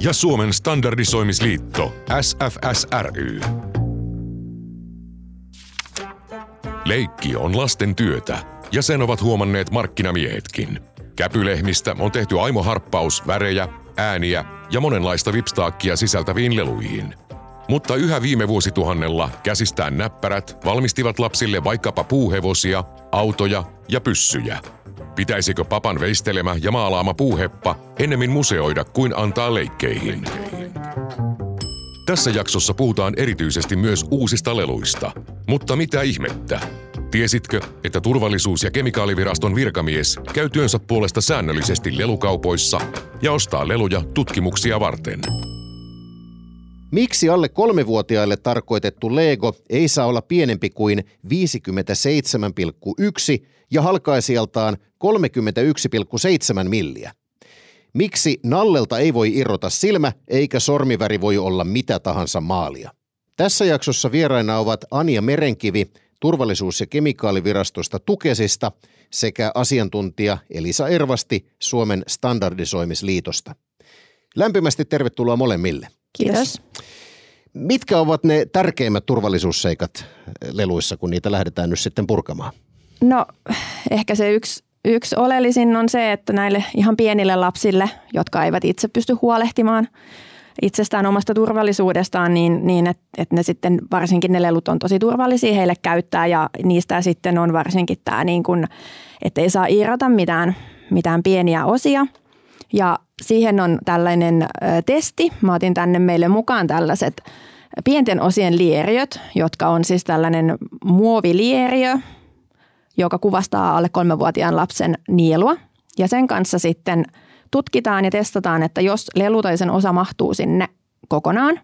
ja Suomen standardisoimisliitto SFSRY. Leikki on lasten työtä ja sen ovat huomanneet markkinamiehetkin. Käpylehmistä on tehty aimoharppaus värejä, ääniä ja monenlaista vipstaakkia sisältäviin leluihin. Mutta yhä viime vuosituhannella käsistään näppärät valmistivat lapsille vaikkapa puuhevosia, autoja ja pyssyjä. Pitäisikö papan veistelemä ja maalaama puuheppa ennemmin museoida kuin antaa leikkeihin? Tässä jaksossa puhutaan erityisesti myös uusista leluista. Mutta mitä ihmettä? Tiesitkö, että turvallisuus- ja kemikaaliviraston virkamies käy työnsä puolesta säännöllisesti lelukaupoissa ja ostaa leluja tutkimuksia varten? Miksi alle kolmevuotiaille tarkoitettu Lego ei saa olla pienempi kuin 57,1 ja halkaisijaltaan 31,7 milliä? Miksi nallelta ei voi irrota silmä eikä sormiväri voi olla mitä tahansa maalia? Tässä jaksossa vieraina ovat Anja Merenkivi turvallisuus- ja kemikaalivirastosta Tukesista sekä asiantuntija Elisa Ervasti Suomen standardisoimisliitosta. Lämpimästi tervetuloa molemmille. Kiitos. Mitkä ovat ne tärkeimmät turvallisuusseikat leluissa, kun niitä lähdetään nyt sitten purkamaan? No ehkä se yksi, yksi oleellisin on se, että näille ihan pienille lapsille, jotka eivät itse pysty huolehtimaan itsestään omasta turvallisuudestaan, niin, niin että et ne sitten varsinkin ne lelut on tosi turvallisia heille käyttää ja niistä sitten on varsinkin tämä niin kuin, että ei saa irrota mitään, mitään pieniä osia. Ja siihen on tällainen testi. Mä otin tänne meille mukaan tällaiset pienten osien lieriöt, jotka on siis tällainen muovilieriö, joka kuvastaa alle kolmevuotiaan lapsen nielua. Ja sen kanssa sitten tutkitaan ja testataan, että jos lelu tai sen osa mahtuu sinne kokonaan,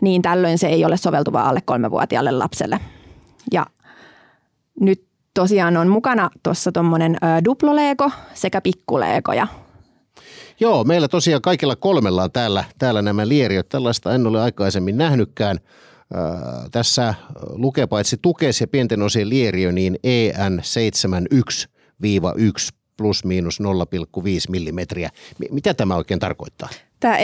niin tällöin se ei ole soveltuva alle kolmevuotiaalle lapselle. Ja nyt tosiaan on mukana tuossa tuommoinen duploleeko sekä pikkuleekoja. Joo, meillä tosiaan kaikilla kolmella on täällä, täällä nämä lieriöt. Tällaista en ole aikaisemmin nähnytkään. Äh, tässä lukee paitsi tukes ja pienten osien lieriö, niin EN71-1 plus miinus 0,5 millimetriä. Mitä tämä oikein tarkoittaa? Tämä EN7-1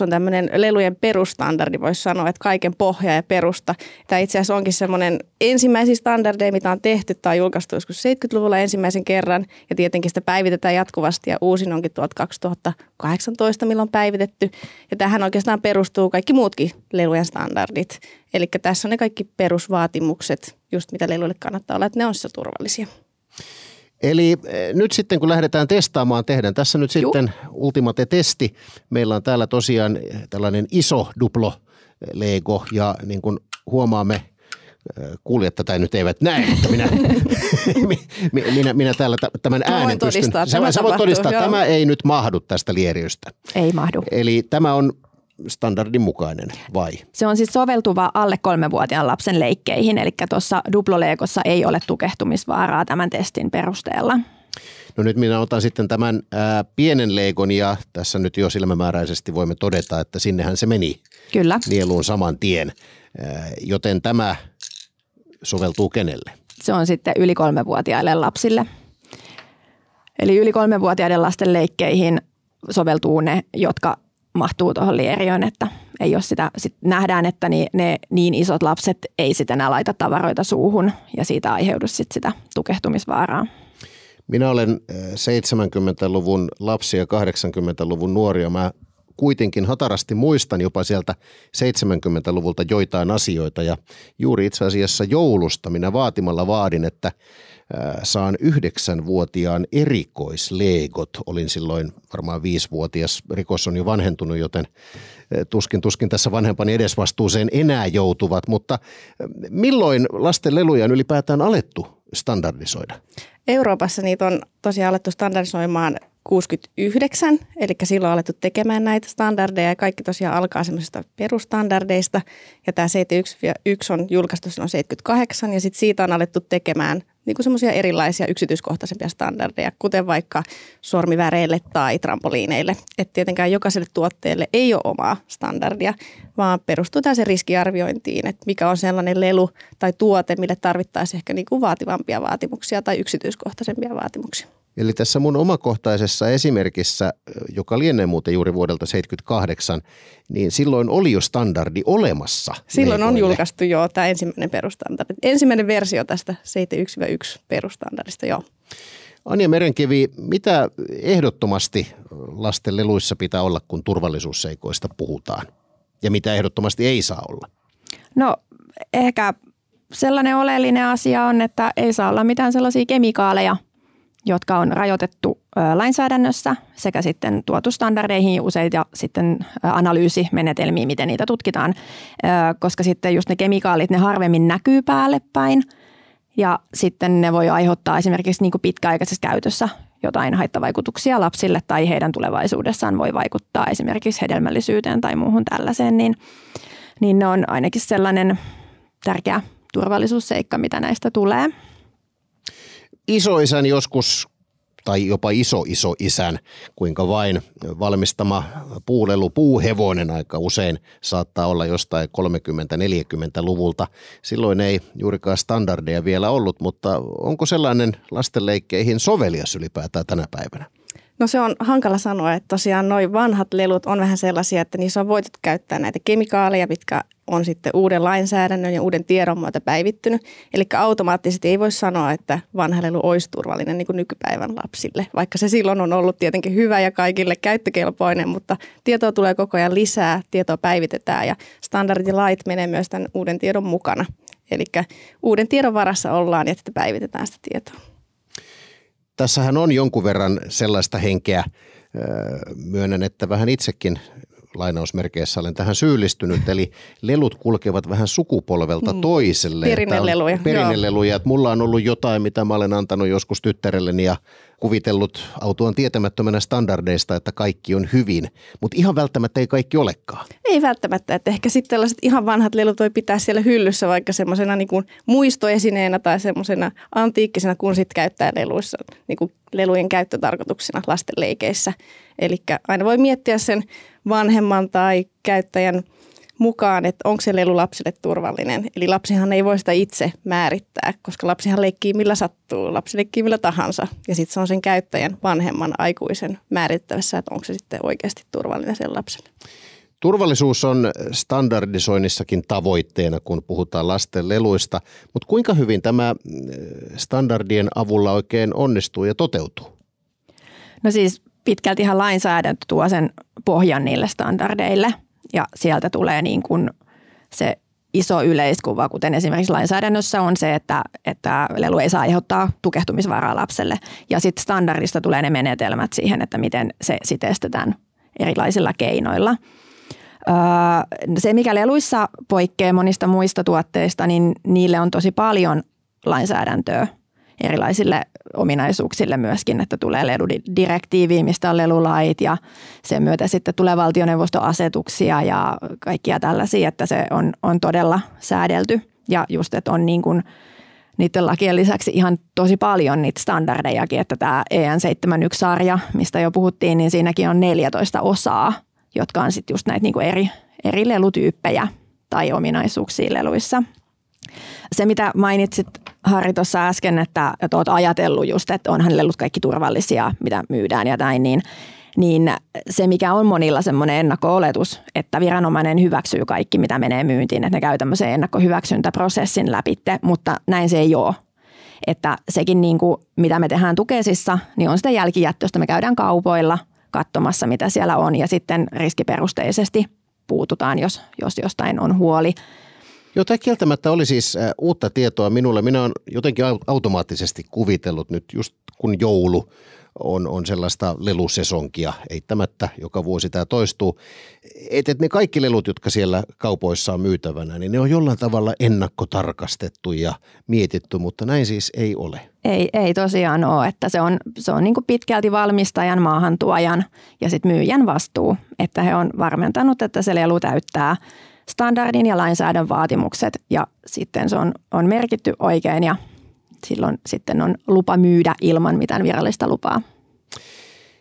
on tämmöinen lelujen perustandardi, voisi sanoa, että kaiken pohja ja perusta. Tämä itse asiassa onkin semmoinen ensimmäisiä standardeja, mitä on tehty. On julkaistu joskus 70-luvulla ensimmäisen kerran ja tietenkin sitä päivitetään jatkuvasti ja uusin onkin tuolta 2018, milloin päivitetty. Ja tähän oikeastaan perustuu kaikki muutkin lelujen standardit. Eli tässä on ne kaikki perusvaatimukset, just mitä leluille kannattaa olla, että ne on turvallisia. Eli eh, nyt sitten kun lähdetään testaamaan, tehdään tässä nyt Juh. sitten Ultimate-testi. Meillä on täällä tosiaan tällainen iso duplo eh, Lego ja niin kuin huomaamme, eh, kuulijat tätä nyt eivät näe, mutta minä, minä, minä täällä tämän äänen pystyn. Sä, sä voit todistaa, että tämä ei nyt mahdu tästä lieriöstä. Ei mahdu. Eli tämä on standardin mukainen vai? Se on siis soveltuva alle kolmevuotiaan lapsen leikkeihin, eli tuossa duploleekossa ei ole tukehtumisvaaraa tämän testin perusteella. No nyt minä otan sitten tämän ää, pienen leikon ja tässä nyt jo silmämääräisesti voimme todeta, että sinnehän se meni Kyllä. nieluun saman tien. Ää, joten tämä soveltuu kenelle? Se on sitten yli kolmevuotiaille lapsille. Eli yli kolmevuotiaiden lasten leikkeihin soveltuu ne, jotka mahtuu tuohon lieriöön, että ei ole sitä, sit nähdään, että ni, ne niin isot lapset ei sitten enää laita tavaroita suuhun ja siitä aiheudu sit sitä tukehtumisvaaraa. Minä olen 70-luvun lapsi ja 80-luvun nuori ja mä kuitenkin hatarasti muistan jopa sieltä 70-luvulta joitain asioita ja juuri itse asiassa joulusta minä vaatimalla vaadin, että saan yhdeksänvuotiaan erikoisleegot. Olin silloin varmaan viisivuotias. Rikos on jo vanhentunut, joten tuskin, tuskin tässä vanhempani edesvastuuseen enää joutuvat. Mutta milloin lasten leluja on ylipäätään alettu standardisoida? Euroopassa niitä on tosiaan alettu standardisoimaan 69, eli silloin on alettu tekemään näitä standardeja ja kaikki tosiaan alkaa semmoisista perustandardeista. Ja tämä 71 on julkaistu silloin 78 ja sitten siitä on alettu tekemään niin kuin semmoisia erilaisia yksityiskohtaisempia standardeja, kuten vaikka sormiväreille tai trampoliineille. Että tietenkään jokaiselle tuotteelle ei ole omaa standardia, vaan perustuu se riskiarviointiin, että mikä on sellainen lelu tai tuote, mille tarvittaisiin ehkä niin kuin vaativampia vaatimuksia tai yksityiskohtaisempia vaatimuksia. Eli tässä mun omakohtaisessa esimerkissä, joka lienee muuten juuri vuodelta 78, niin silloin oli jo standardi olemassa. Silloin leipoille. on julkaistu jo tämä ensimmäinen perustandardi. Ensimmäinen versio tästä 71 perustandardista, joo. Anja Merenkivi, mitä ehdottomasti lasten leluissa pitää olla, kun turvallisuusseikoista puhutaan? Ja mitä ehdottomasti ei saa olla? No ehkä sellainen oleellinen asia on, että ei saa olla mitään sellaisia kemikaaleja – jotka on rajoitettu lainsäädännössä sekä sitten tuotu standardeihin useita sitten analyysimenetelmiä, miten niitä tutkitaan, koska sitten just ne kemikaalit, ne harvemmin näkyy päälle päin ja sitten ne voi aiheuttaa esimerkiksi niin kuin pitkäaikaisessa käytössä jotain haittavaikutuksia lapsille tai heidän tulevaisuudessaan voi vaikuttaa esimerkiksi hedelmällisyyteen tai muuhun tällaiseen, niin, niin ne on ainakin sellainen tärkeä turvallisuusseikka, mitä näistä tulee. Isoisän joskus tai jopa iso iso isän, kuinka vain valmistama puulelu puuhevonen aika usein saattaa olla jostain 30-40-luvulta. Silloin ei juurikaan standardeja vielä ollut, mutta onko sellainen lastenleikkeihin sovelias ylipäätään tänä päivänä? No se on hankala sanoa, että tosiaan noin vanhat lelut on vähän sellaisia, että niissä on voitu käyttää näitä kemikaaleja, mitkä on sitten uuden lainsäädännön ja uuden tiedon myötä päivittynyt. Eli automaattisesti ei voi sanoa, että vanha lelu olisi turvallinen niin kuin nykypäivän lapsille, vaikka se silloin on ollut tietenkin hyvä ja kaikille käyttökelpoinen, mutta tietoa tulee koko ajan lisää, tietoa päivitetään ja standardilait menee myös tämän uuden tiedon mukana. Eli uuden tiedon varassa ollaan ja sitten päivitetään sitä tietoa. Tässähän on jonkun verran sellaista henkeä, myönnän, että vähän itsekin lainausmerkeissä olen tähän syyllistynyt, eli lelut kulkevat vähän sukupolvelta mm. toiselle. Perinneleluja. Perinneleluja. Että mulla on ollut jotain, mitä mä olen antanut joskus tyttärelleni ja kuvitellut autuaan tietämättömänä standardeista, että kaikki on hyvin, mutta ihan välttämättä ei kaikki olekaan. Ei välttämättä, että ehkä sitten tällaiset ihan vanhat lelut voi pitää siellä hyllyssä vaikka semmoisena niin muistoesineenä tai semmoisena antiikkisena, kun sitten käyttää leluissa, niin kuin lelujen käyttötarkoituksena lasten leikeissä. Eli aina voi miettiä sen vanhemman tai käyttäjän mukaan, että onko se lelu lapselle turvallinen. Eli lapsihan ei voi sitä itse määrittää, koska lapsihan leikkii millä sattuu, lapsi leikkii millä tahansa. Ja sitten se on sen käyttäjän vanhemman aikuisen määrittävässä, että onko se sitten oikeasti turvallinen sen lapselle. Turvallisuus on standardisoinnissakin tavoitteena, kun puhutaan lasten leluista, mutta kuinka hyvin tämä standardien avulla oikein onnistuu ja toteutuu? No siis pitkälti ihan lainsäädäntö tuo sen pohjan niille standardeille ja sieltä tulee niin kuin se iso yleiskuva, kuten esimerkiksi lainsäädännössä on se, että, että lelu ei saa aiheuttaa tukehtumisvaraa lapselle. Ja sitten standardista tulee ne menetelmät siihen, että miten se sitten estetään erilaisilla keinoilla. Se, mikä leluissa poikkeaa monista muista tuotteista, niin niille on tosi paljon lainsäädäntöä erilaisille ominaisuuksille myöskin, että tulee leludirektiivi, mistä on lelulait ja sen myötä sitten tulee valtioneuvostoasetuksia ja kaikkia tällaisia, että se on, on todella säädelty ja just, että on niin kuin niiden lakien lisäksi ihan tosi paljon niitä standardejakin, että tämä EN71-sarja, mistä jo puhuttiin, niin siinäkin on 14 osaa, jotka on sitten just näitä niin kuin eri, eri lelutyyppejä tai ominaisuuksia leluissa. Se, mitä mainitsit Harri tuossa äsken, että, että olet ajatellut just, että onhan lellut kaikki turvallisia, mitä myydään ja näin, niin, niin se, mikä on monilla semmoinen ennakko-oletus, että viranomainen hyväksyy kaikki, mitä menee myyntiin, että ne käy tämmöisen ennakkohyväksyntäprosessin läpitte, mutta näin se ei ole. Että sekin, niin kuin, mitä me tehdään tukesissa, niin on sitä jälkijättöstä. Me käydään kaupoilla katsomassa, mitä siellä on ja sitten riskiperusteisesti puututaan, jos, jos jostain on huoli. Joo, tämä kieltämättä oli siis uutta tietoa minulle. Minä olen jotenkin automaattisesti kuvitellut nyt just kun joulu on, on sellaista lelusesonkia eittämättä, joka vuosi tämä toistuu. Että et ne kaikki lelut, jotka siellä kaupoissa on myytävänä, niin ne on jollain tavalla ennakkotarkastettu ja mietitty, mutta näin siis ei ole. Ei, ei tosiaan ole, että se on, se on niin pitkälti valmistajan, maahantuojan ja sitten myyjän vastuu, että he on varmentanut, että se lelu täyttää standardin ja lainsäädännön vaatimukset ja sitten se on, on merkitty oikein ja silloin sitten on lupa myydä ilman mitään virallista lupaa.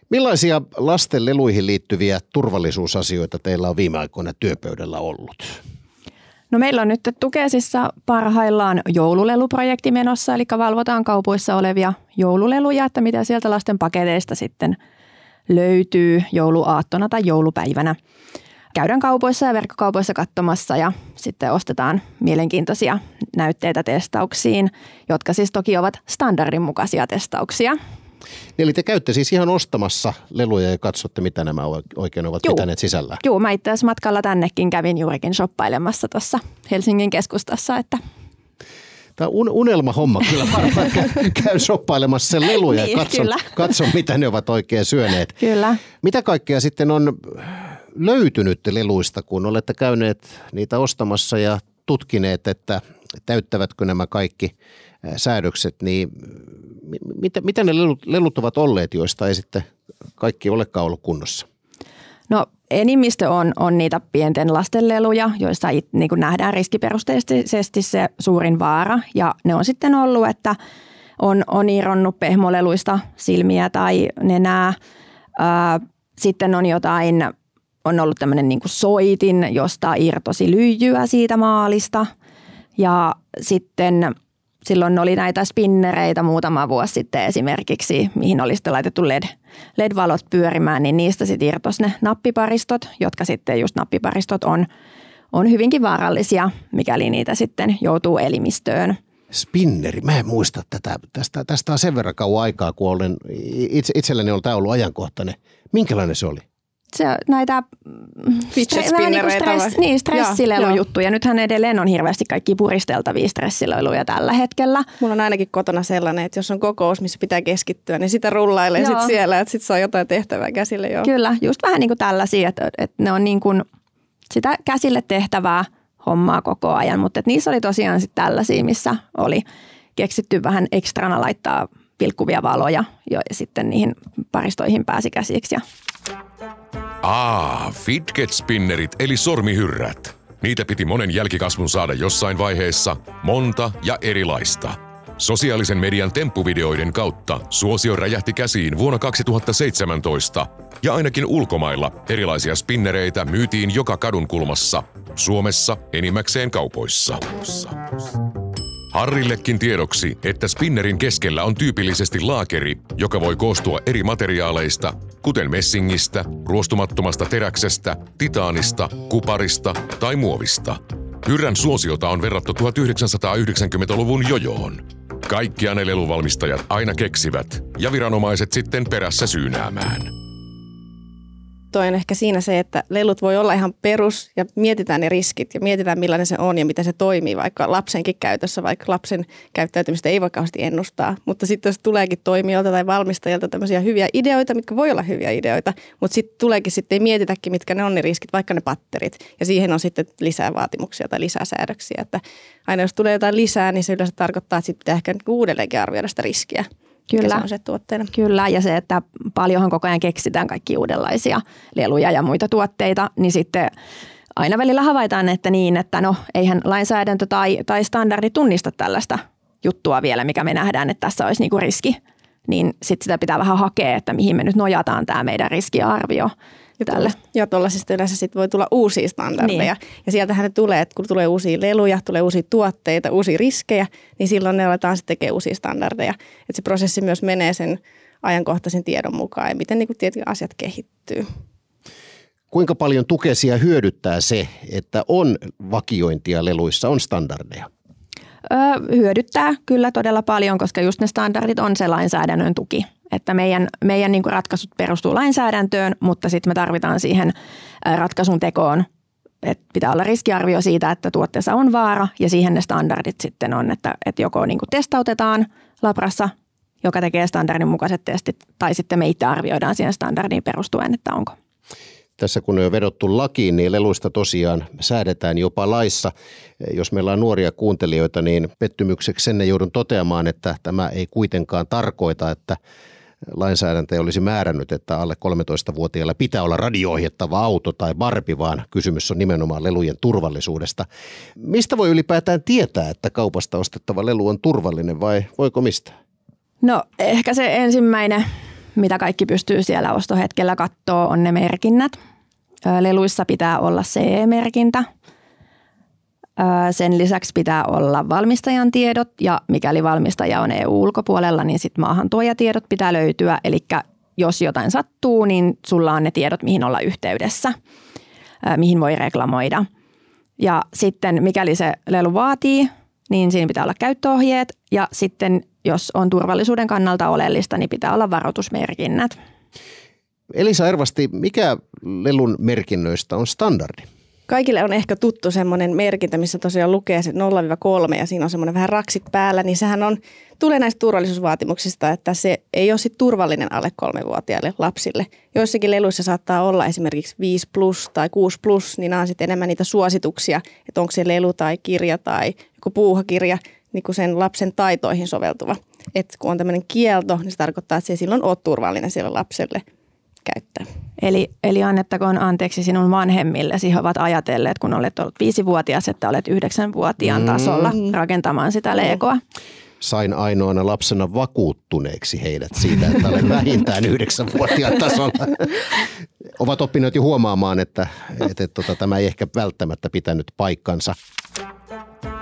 Millaisia lasten leluihin liittyviä turvallisuusasioita teillä on viime aikoina työpöydällä ollut? No meillä on nyt Tukesissa parhaillaan joululeluprojekti menossa, eli valvotaan kaupoissa olevia joululeluja, että mitä sieltä lasten paketeista sitten löytyy jouluaattona tai joulupäivänä. Käydään kaupoissa ja verkkokaupoissa katsomassa ja sitten ostetaan mielenkiintoisia näytteitä testauksiin, jotka siis toki ovat standardin mukaisia testauksia. Eli te käytte siis ihan ostamassa leluja ja katsotte, mitä nämä oikein ovat Juu. pitäneet sisällä. Joo, mä itse asiassa matkalla tännekin kävin juurikin shoppailemassa tuossa Helsingin keskustassa, että Tämä on unelmahomma kyllä. Varmaan käy, käy shoppailemassa sen leluja niin, ja katso, katso, mitä ne ovat oikein syöneet. Kyllä. Mitä kaikkea sitten on löytynyt leluista, kun olette käyneet niitä ostamassa ja tutkineet, että täyttävätkö nämä kaikki säädökset, niin mitä, mitä ne lelut, lelut ovat olleet, joista ei sitten kaikki olekaan ollut kunnossa? No enimmistö on, on niitä pienten lasten leluja, joissa it, niin kuin nähdään riskiperusteisesti se suurin vaara. Ja ne on sitten ollut, että on, on irronnut pehmoleluista silmiä tai nenää. Ää, sitten on jotain, on ollut tämmöinen niin soitin, josta irtosi lyijyä siitä maalista. Ja sitten silloin oli näitä spinnereitä muutama vuosi sitten esimerkiksi, mihin oli sitten laitettu LED, LED-valot pyörimään, niin niistä sitten irtosi ne nappiparistot, jotka sitten just nappiparistot on, on hyvinkin vaarallisia, mikäli niitä sitten joutuu elimistöön. Spinneri, mä en muista tätä. Tästä, tästä on sen verran kauan aikaa, kun olen itse, itselleni on tämä ollut ajankohtainen. Minkälainen se oli? Se, näitä Fidget niin stress, niin, stressilelujuttuja. Nythän edelleen on hirveästi kaikki puristeltavia stressileluja tällä hetkellä. Mulla on ainakin kotona sellainen, että jos on kokous, missä pitää keskittyä, niin sitä rullailee sit siellä, että sitten saa jotain tehtävää käsille jo. Kyllä, just vähän niin kuin tällaisia, että, että ne on niin kuin sitä käsille tehtävää hommaa koko ajan, mutta että niissä oli tosiaan sitten tällaisia, missä oli keksitty vähän ekstrana laittaa pilkkuvia valoja ja sitten niihin paristoihin pääsi käsiksi. Ja Aa, fidget spinnerit eli sormihyrrät. Niitä piti monen jälkikasvun saada jossain vaiheessa, monta ja erilaista. Sosiaalisen median temppuvideoiden kautta suosio räjähti käsiin vuonna 2017 ja ainakin ulkomailla erilaisia spinnereitä myytiin joka kadun kulmassa, Suomessa enimmäkseen kaupoissa. Harrillekin tiedoksi, että spinnerin keskellä on tyypillisesti laakeri, joka voi koostua eri materiaaleista, kuten messingistä, ruostumattomasta teräksestä, titaanista, kuparista tai muovista. Hyrrän suosiota on verrattu 1990-luvun jojoon. Kaikkia ne leluvalmistajat aina keksivät, ja viranomaiset sitten perässä syynäämään toi on ehkä siinä se, että lelut voi olla ihan perus ja mietitään ne riskit ja mietitään millainen se on ja miten se toimii vaikka lapsenkin käytössä, vaikka lapsen käyttäytymistä ei voi kauheasti ennustaa. Mutta sitten jos tuleekin toimijoilta tai valmistajilta tämmöisiä hyviä ideoita, mitkä voi olla hyviä ideoita, mutta sitten tuleekin sitten mietitäkin, mitkä ne on ne riskit, vaikka ne patterit. Ja siihen on sitten lisää vaatimuksia tai lisää säädöksiä. Että aina jos tulee jotain lisää, niin se yleensä tarkoittaa, että sitten pitää ehkä uudelleenkin arvioida sitä riskiä. Kyllä. Se on se tuotteena. Kyllä, ja se, että paljonhan koko ajan keksitään kaikki uudenlaisia leluja ja muita tuotteita, niin sitten aina välillä havaitaan, että niin, että no eihän lainsäädäntö tai, tai standardi tunnista tällaista juttua vielä, mikä me nähdään, että tässä olisi niinku riski. Niin sitten sitä pitää vähän hakea, että mihin me nyt nojataan tämä meidän riskiarvio. Ja tälle. Ja tuollaisista yleensä sit voi tulla uusia standardeja. Niin. Ja sieltähän ne tulee, että kun tulee uusia leluja, tulee uusia tuotteita, uusia riskejä, niin silloin ne aletaan sitten tekemään uusia standardeja. Että se prosessi myös menee sen ajankohtaisen tiedon mukaan ja miten niin tietenkin asiat kehittyy. Kuinka paljon tukesia hyödyttää se, että on vakiointia leluissa, on standardeja? Öö, hyödyttää kyllä todella paljon, koska just ne standardit on se lainsäädännön tuki. Että meidän, meidän niin ratkaisut perustuu lainsäädäntöön, mutta sitten me tarvitaan siihen ratkaisun tekoon että pitää olla riskiarvio siitä, että tuotteessa on vaara ja siihen ne standardit sitten on, että, että joko niin testautetaan labrassa joka tekee standardin mukaiset testit, tai sitten me itse arvioidaan siihen standardiin perustuen, että onko. Tässä kun on jo vedottu lakiin, niin leluista tosiaan säädetään jopa laissa. Jos meillä on nuoria kuuntelijoita, niin pettymykseksi sen joudun toteamaan, että tämä ei kuitenkaan tarkoita, että lainsäädäntö olisi määrännyt, että alle 13-vuotiailla pitää olla radio-ohjattava auto tai barbi, vaan kysymys on nimenomaan lelujen turvallisuudesta. Mistä voi ylipäätään tietää, että kaupasta ostettava lelu on turvallinen vai voiko mistä? No ehkä se ensimmäinen, mitä kaikki pystyy siellä ostohetkellä katsoa, on ne merkinnät. Leluissa pitää olla CE-merkintä – sen lisäksi pitää olla valmistajan tiedot ja mikäli valmistaja on EU-ulkopuolella, niin sitten maahantuojatiedot pitää löytyä. Eli jos jotain sattuu, niin sulla on ne tiedot, mihin olla yhteydessä, mihin voi reklamoida. Ja sitten mikäli se lelu vaatii, niin siinä pitää olla käyttöohjeet ja sitten jos on turvallisuuden kannalta oleellista, niin pitää olla varoitusmerkinnät. Elisa Ervasti, mikä lelun merkinnöistä on standardi? Kaikille on ehkä tuttu semmoinen merkintä, missä tosiaan lukee se 0-3 ja siinä on semmoinen vähän raksit päällä, niin sehän on, tulee näistä turvallisuusvaatimuksista, että se ei ole sit turvallinen alle kolmevuotiaille lapsille. Joissakin leluissa saattaa olla esimerkiksi 5 plus tai 6 plus, niin nämä on sitten enemmän niitä suosituksia, että onko se lelu tai kirja tai joku puuhakirja niin kuin sen lapsen taitoihin soveltuva. Et kun on tämmöinen kielto, niin se tarkoittaa, että se ei silloin ole turvallinen sille lapselle – käyttää. Eli, eli annettakoon anteeksi sinun vanhemmillesi, he ovat ajatelleet, kun olet ollut viisivuotias, että olet yhdeksänvuotiaan mm. tasolla rakentamaan sitä legoa. Sain ainoana lapsena vakuuttuneeksi heidät siitä, että olen vähintään yhdeksänvuotiaan tasolla. Ovat oppineet jo huomaamaan, että, että, että tota, tämä ei ehkä välttämättä pitänyt paikkansa.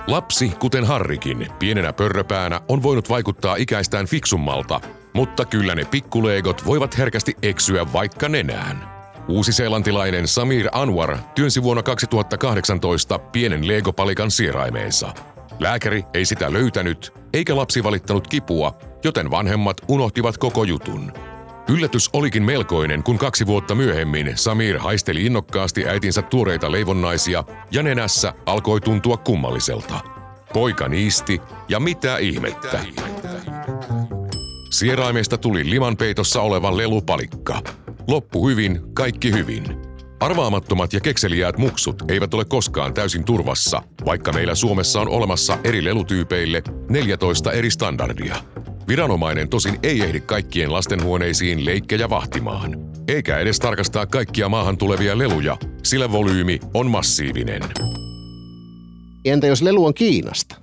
Lapsi, kuten Harrikin, pienenä pörröpäänä on voinut vaikuttaa ikäistään fiksummalta, mutta kyllä ne pikkuleegot voivat herkästi eksyä vaikka nenään. Uusi-seelantilainen Samir Anwar työnsi vuonna 2018 pienen legopalikan sieraimeensa. Lääkäri ei sitä löytänyt, eikä lapsi valittanut kipua, joten vanhemmat unohtivat koko jutun. Yllätys olikin melkoinen, kun kaksi vuotta myöhemmin Samir haisteli innokkaasti äitinsä tuoreita leivonnaisia ja nenässä alkoi tuntua kummalliselta. Poika niisti ja mitä ihmettä. Sieraimeesta tuli limanpeitossa oleva lelupalikka. Loppu hyvin, kaikki hyvin. Arvaamattomat ja kekseliäät muksut eivät ole koskaan täysin turvassa, vaikka meillä Suomessa on olemassa eri lelutyypeille 14 eri standardia. Viranomainen tosin ei ehdi kaikkien lastenhuoneisiin leikkejä vahtimaan, eikä edes tarkastaa kaikkia maahan tulevia leluja, sillä volyymi on massiivinen. Entä jos lelu on Kiinasta?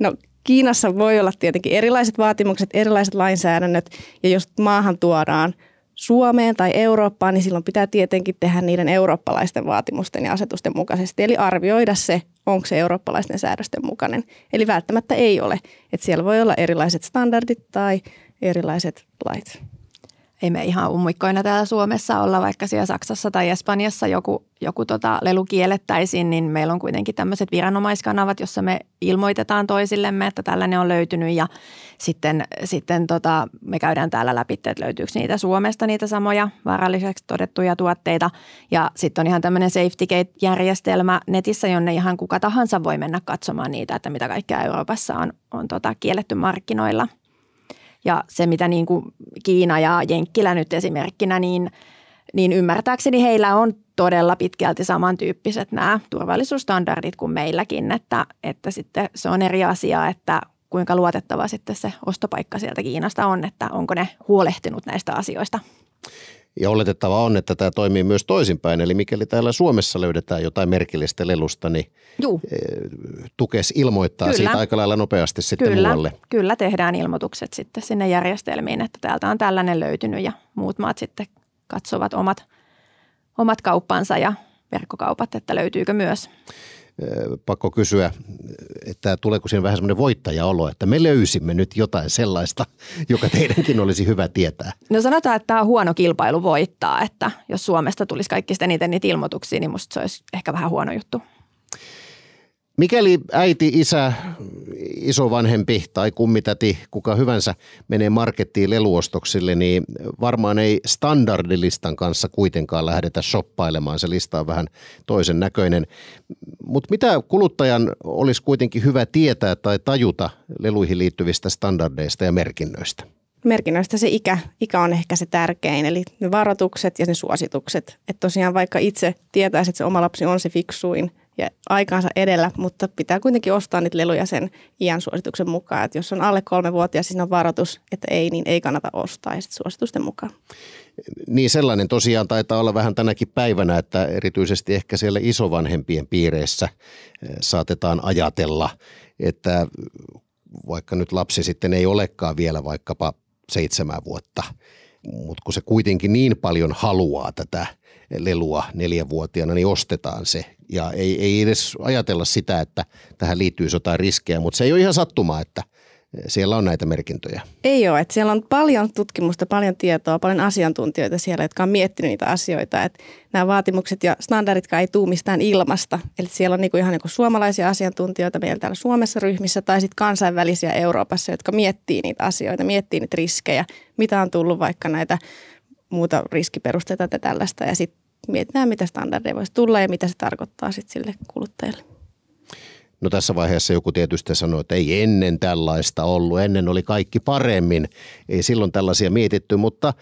No Kiinassa voi olla tietenkin erilaiset vaatimukset, erilaiset lainsäädännöt ja jos maahan tuodaan Suomeen tai Eurooppaan, niin silloin pitää tietenkin tehdä niiden eurooppalaisten vaatimusten ja asetusten mukaisesti. Eli arvioida se, onko se eurooppalaisten säädösten mukainen. Eli välttämättä ei ole. Että siellä voi olla erilaiset standardit tai erilaiset lait ei me ihan ummikkoina täällä Suomessa olla, vaikka siellä Saksassa tai Espanjassa joku, joku tota lelu kiellettäisiin, niin meillä on kuitenkin tämmöiset viranomaiskanavat, jossa me ilmoitetaan toisillemme, että tällainen on löytynyt. Ja sitten, sitten tota, me käydään täällä läpi, että löytyykö niitä Suomesta niitä samoja vaaralliseksi todettuja tuotteita. Ja sitten on ihan tämmöinen safety gate-järjestelmä netissä, jonne ihan kuka tahansa voi mennä katsomaan niitä, että mitä kaikkea Euroopassa on, on tota kielletty markkinoilla – ja se, mitä niin kuin Kiina ja Jenkkilä nyt esimerkkinä, niin, niin ymmärtääkseni heillä on todella pitkälti samantyyppiset nämä turvallisuusstandardit kuin meilläkin, että, että sitten se on eri asia, että kuinka luotettava sitten se ostopaikka sieltä Kiinasta on, että onko ne huolehtinut näistä asioista. Ja oletettava on, että tämä toimii myös toisinpäin. Eli mikäli täällä Suomessa löydetään jotain merkillistä lelusta, niin Juh. Eh, tukes ilmoittaa kyllä. siitä aika lailla nopeasti sitten kyllä. muualle. Kyllä tehdään ilmoitukset sitten sinne järjestelmiin, että täältä on tällainen löytynyt ja muut maat sitten katsovat omat, omat kauppansa ja verkkokaupat, että löytyykö myös pakko kysyä, että tuleeko siinä vähän semmoinen voittajaolo, että me löysimme nyt jotain sellaista, joka teidänkin olisi hyvä tietää? No sanotaan, että tämä on huono kilpailu voittaa, että jos Suomesta tulisi kaikista eniten niitä ilmoituksia, niin musta se olisi ehkä vähän huono juttu. Mikäli äiti, isä, isovanhempi tai kummitäti, kuka hyvänsä menee markettiin leluostoksille, niin varmaan ei standardilistan kanssa kuitenkaan lähdetä shoppailemaan. Se lista on vähän toisen näköinen. Mutta mitä kuluttajan olisi kuitenkin hyvä tietää tai tajuta leluihin liittyvistä standardeista ja merkinnöistä? Merkinnöistä se ikä, ikä on ehkä se tärkein, eli ne varoitukset ja ne suositukset. Että tosiaan vaikka itse tietäisi, että se oma lapsi on se fiksuin ja aikaansa edellä, mutta pitää kuitenkin ostaa niitä leluja sen iän suosituksen mukaan. Että jos on alle kolme vuotta ja siinä on varoitus, että ei, niin ei kannata ostaa ja suositusten mukaan. Niin sellainen tosiaan taitaa olla vähän tänäkin päivänä, että erityisesti ehkä siellä isovanhempien piireissä eh, saatetaan ajatella, että vaikka nyt lapsi sitten ei olekaan vielä vaikkapa seitsemän vuotta, mutta kun se kuitenkin niin paljon haluaa tätä lelua neljävuotiaana, niin ostetaan se. Ja ei, ei edes ajatella sitä, että tähän liittyy jotain riskejä, mutta se ei ole ihan sattumaa, että – siellä on näitä merkintöjä? Ei ole. Että siellä on paljon tutkimusta, paljon tietoa, paljon asiantuntijoita siellä, jotka on miettinyt niitä asioita. Että nämä vaatimukset ja standarditkaan ei tuu mistään ilmasta. Eli siellä on niinku ihan niinku suomalaisia asiantuntijoita meillä täällä Suomessa ryhmissä tai sitten kansainvälisiä Euroopassa, jotka miettii niitä asioita, miettii niitä riskejä, mitä on tullut vaikka näitä muuta riskiperusteita ja tällaista. Ja sitten mietitään, mitä standardeja voisi tulla ja mitä se tarkoittaa sitten sille kuluttajalle. No tässä vaiheessa joku tietysti sanoi, että ei ennen tällaista ollut, ennen oli kaikki paremmin. Ei silloin tällaisia mietitty, mutta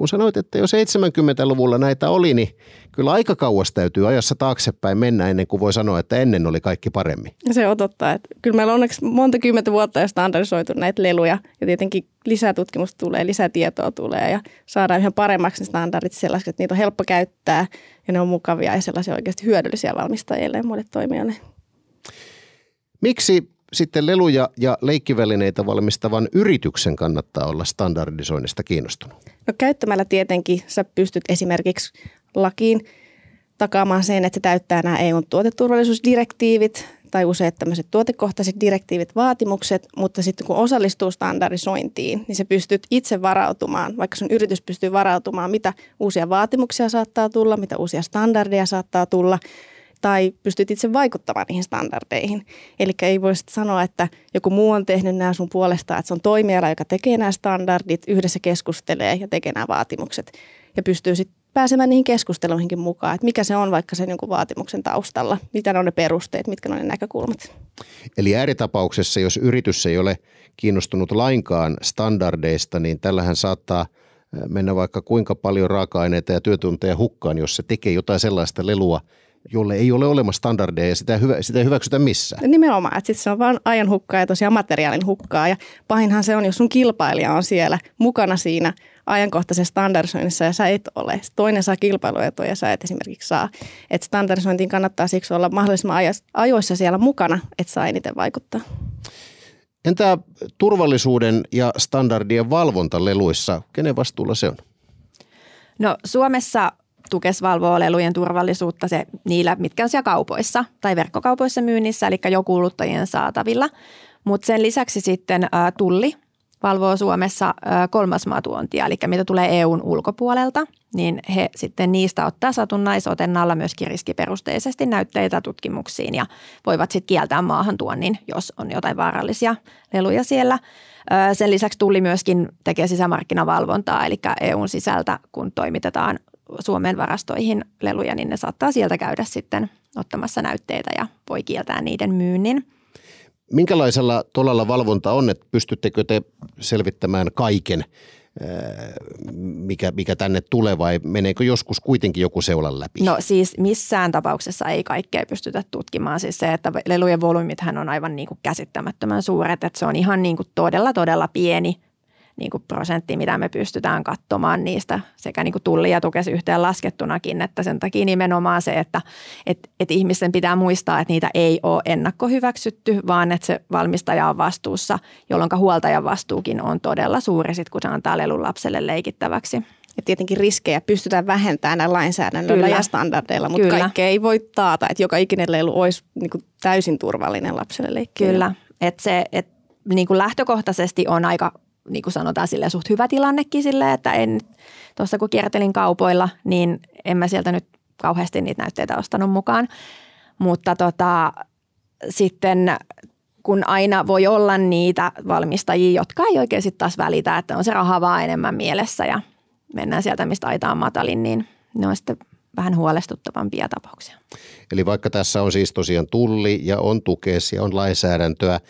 kun sanoit, että jo 70-luvulla näitä oli, niin kyllä aika kauas täytyy ajassa taaksepäin mennä ennen kuin voi sanoa, että ennen oli kaikki paremmin. Se on totta. Että kyllä meillä on onneksi monta kymmentä vuotta jo standardisoitu näitä leluja ja tietenkin lisää tutkimusta tulee, lisää tietoa tulee ja saadaan ihan paremmaksi ne standardit sellaiset, että niitä on helppo käyttää ja ne on mukavia ja sellaisia oikeasti hyödyllisiä valmistajille ja muille toimijoille. Miksi sitten leluja ja leikkivälineitä valmistavan yrityksen kannattaa olla standardisoinnista kiinnostunut? No käyttämällä tietenkin sä pystyt esimerkiksi lakiin takaamaan sen, että se täyttää nämä EUn tuoteturvallisuusdirektiivit tai useat tämmöiset tuotekohtaiset direktiivit, vaatimukset, mutta sitten kun osallistuu standardisointiin, niin se pystyt itse varautumaan, vaikka sun yritys pystyy varautumaan, mitä uusia vaatimuksia saattaa tulla, mitä uusia standardeja saattaa tulla, tai pystyt itse vaikuttamaan niihin standardeihin. Eli ei voi sanoa, että joku muu on tehnyt nämä sun puolesta, että se on toimiala, joka tekee nämä standardit, yhdessä keskustelee ja tekee nämä vaatimukset ja pystyy sitten pääsemään niihin keskusteluihinkin mukaan, että mikä se on vaikka sen jonkun vaatimuksen taustalla, mitä ne on ne perusteet, mitkä ne on ne näkökulmat. Eli ääritapauksessa, jos yritys ei ole kiinnostunut lainkaan standardeista, niin tällähän saattaa mennä vaikka kuinka paljon raaka-aineita ja työtunteja hukkaan, jos se tekee jotain sellaista lelua, jolle ei ole olemassa standardeja ja sitä, hyvä, sitä ei hyväksytä missään. Nimenomaan, että sitten se on vain ajan hukkaa ja tosiaan materiaalin hukkaa. Ja pahinhan se on, jos sun kilpailija on siellä mukana siinä ajankohtaisessa standardisoinnissa ja sä et ole. Sitten toinen saa kilpailuetua ja sä et esimerkiksi saa. Että standardisointiin kannattaa siksi olla mahdollisimman ajoissa siellä mukana, että saa eniten vaikuttaa. Entä turvallisuuden ja standardien valvonta leluissa? Kenen vastuulla se on? No Suomessa Tukes valvoo lelujen turvallisuutta se, niillä, mitkä on siellä kaupoissa tai verkkokaupoissa myynnissä, eli jo kuluttajien saatavilla. Mutta sen lisäksi sitten ä, Tulli valvoo Suomessa ä, kolmasmaatuontia, eli mitä tulee EUn ulkopuolelta, niin he sitten niistä ottaa satunnaisotennalla myöskin riskiperusteisesti näytteitä tutkimuksiin ja voivat sitten kieltää maahantuonnin, jos on jotain vaarallisia leluja siellä. Sen lisäksi Tulli myöskin tekee sisämarkkinavalvontaa, eli EUn sisältä, kun toimitetaan Suomen varastoihin leluja, niin ne saattaa sieltä käydä sitten ottamassa näytteitä ja voi kieltää niiden myynnin. Minkälaisella tolalla valvonta on, että pystyttekö te selvittämään kaiken, mikä, mikä tänne tulee vai meneekö joskus kuitenkin joku seulan läpi? No siis missään tapauksessa ei kaikkea pystytä tutkimaan. Siis se, että lelujen volyymithän on aivan niin kuin käsittämättömän suuret, että se on ihan niin kuin todella todella pieni niin kuin prosentti, mitä me pystytään katsomaan niistä sekä niin kuin tulli ja tukes yhteen laskettunakin, että sen takia nimenomaan se, että et, et ihmisten pitää muistaa, että niitä ei ole ennakkohyväksytty, vaan että se valmistaja on vastuussa, jolloin huoltajan vastuukin on todella suuri, sit, kun se antaa lelun lapselle leikittäväksi. Ja tietenkin riskejä pystytään vähentämään näillä lainsäädännöllä Kyllä. ja standardeilla, mutta Kyllä. kaikkea ei voi taata, että joka ikinen lelu olisi niin kuin täysin turvallinen lapselle leikkiä. Kyllä, että se että niin kuin lähtökohtaisesti on aika niin kuin sanotaan sille suht hyvä tilannekin sille, että en tuossa kun kiertelin kaupoilla, niin en mä sieltä nyt kauheasti niitä näytteitä ostanut mukaan. Mutta tota, sitten kun aina voi olla niitä valmistajia, jotka ei oikein sitten taas välitä, että on se raha vaan enemmän mielessä ja mennään sieltä, mistä aita on matalin, niin ne on sitten vähän huolestuttavampia tapauksia. Eli vaikka tässä on siis tosiaan tulli ja on tukes ja on lainsäädäntöä,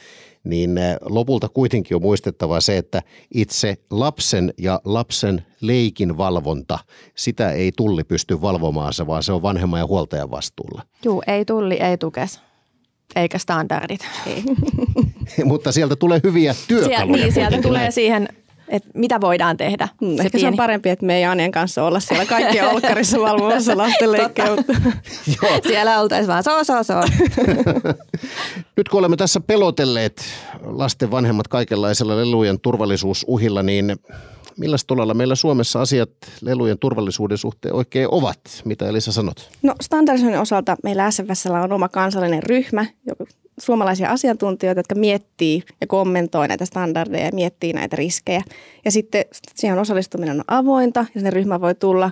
niin eh, lopulta kuitenkin on muistettava se, että itse lapsen ja lapsen leikin valvonta, sitä ei tulli pysty valvomaan, vaan se on vanhemman ja huoltajan vastuulla. Joo, ei tulli, ei tukes, eikä standardit. Ei. Mutta sieltä tulee hyviä työkaluja. Sieltä, niin, sieltä tulee siihen että mitä voidaan tehdä. Mm, se ehkä pieni. se on parempi, että me ei Anien kanssa olla siellä kaikki olkkarissa valvomassa lasten leikkejä. siellä oltaisiin vaan so, so, so. Nyt kun olemme tässä pelotelleet lasten vanhemmat kaikenlaisella lelujen turvallisuusuhilla, niin millä tolalla meillä Suomessa asiat lelujen turvallisuuden suhteen oikein ovat? Mitä Elisa sanot? No standardisoinnin osalta meillä SFSllä on oma kansallinen ryhmä, suomalaisia asiantuntijoita, jotka miettii ja kommentoi näitä standardeja ja miettii näitä riskejä. Ja sitten siihen osallistuminen on avointa ja sinne ryhmä voi tulla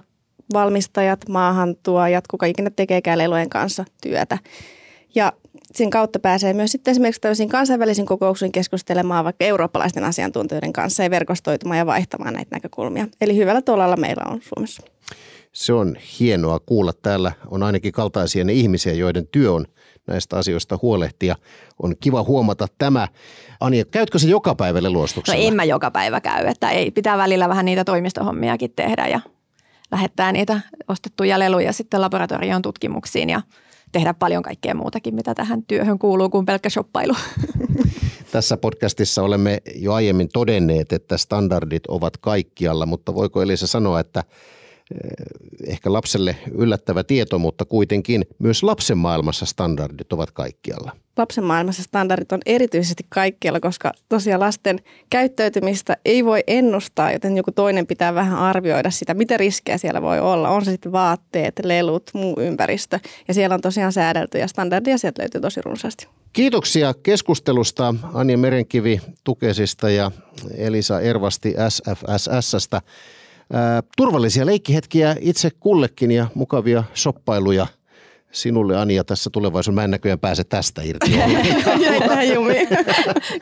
valmistajat, maahantuojat, kuka ikinä tekeekään lelujen kanssa työtä. Ja sen kautta pääsee myös sitten esimerkiksi tällaisiin kansainvälisiin kokouksiin keskustelemaan vaikka eurooppalaisten asiantuntijoiden kanssa ja verkostoitumaan ja vaihtamaan näitä näkökulmia. Eli hyvällä tolalla meillä on Suomessa. Se on hienoa kuulla. Täällä on ainakin kaltaisia ne ihmisiä, joiden työ on näistä asioista huolehtia. On kiva huomata tämä. Anja, käytkö se joka päivä leluostuksella? No en mä joka päivä käy, että ei, pitää välillä vähän niitä toimistohommiakin tehdä ja lähettää niitä ostettuja leluja sitten laboratorion tutkimuksiin ja tehdä paljon kaikkea muutakin, mitä tähän työhön kuuluu kuin pelkkä shoppailu. Tässä podcastissa olemme jo aiemmin todenneet, että standardit ovat kaikkialla, mutta voiko Elisa sanoa, että ehkä lapselle yllättävä tieto, mutta kuitenkin myös lapsen maailmassa standardit ovat kaikkialla. Lapsen maailmassa standardit on erityisesti kaikkialla, koska tosiaan lasten käyttäytymistä ei voi ennustaa, joten joku toinen pitää vähän arvioida sitä, mitä riskejä siellä voi olla. On se sitten vaatteet, lelut, muu ympäristö. Ja siellä on tosiaan säädelty ja standardia sieltä löytyy tosi runsaasti. Kiitoksia keskustelusta Anja Merenkivi Tukesista ja Elisa Ervasti SFSSstä turvallisia leikkihetkiä itse kullekin ja mukavia shoppailuja sinulle Anja tässä tulevaisuudessa. Mä en näköjään pääse tästä irti.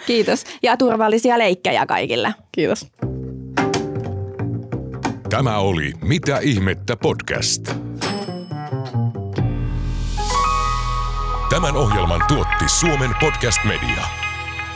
Kiitos. Ja turvallisia leikkejä kaikille. Kiitos. Tämä oli Mitä ihmettä podcast. Tämän ohjelman tuotti Suomen Podcast Media.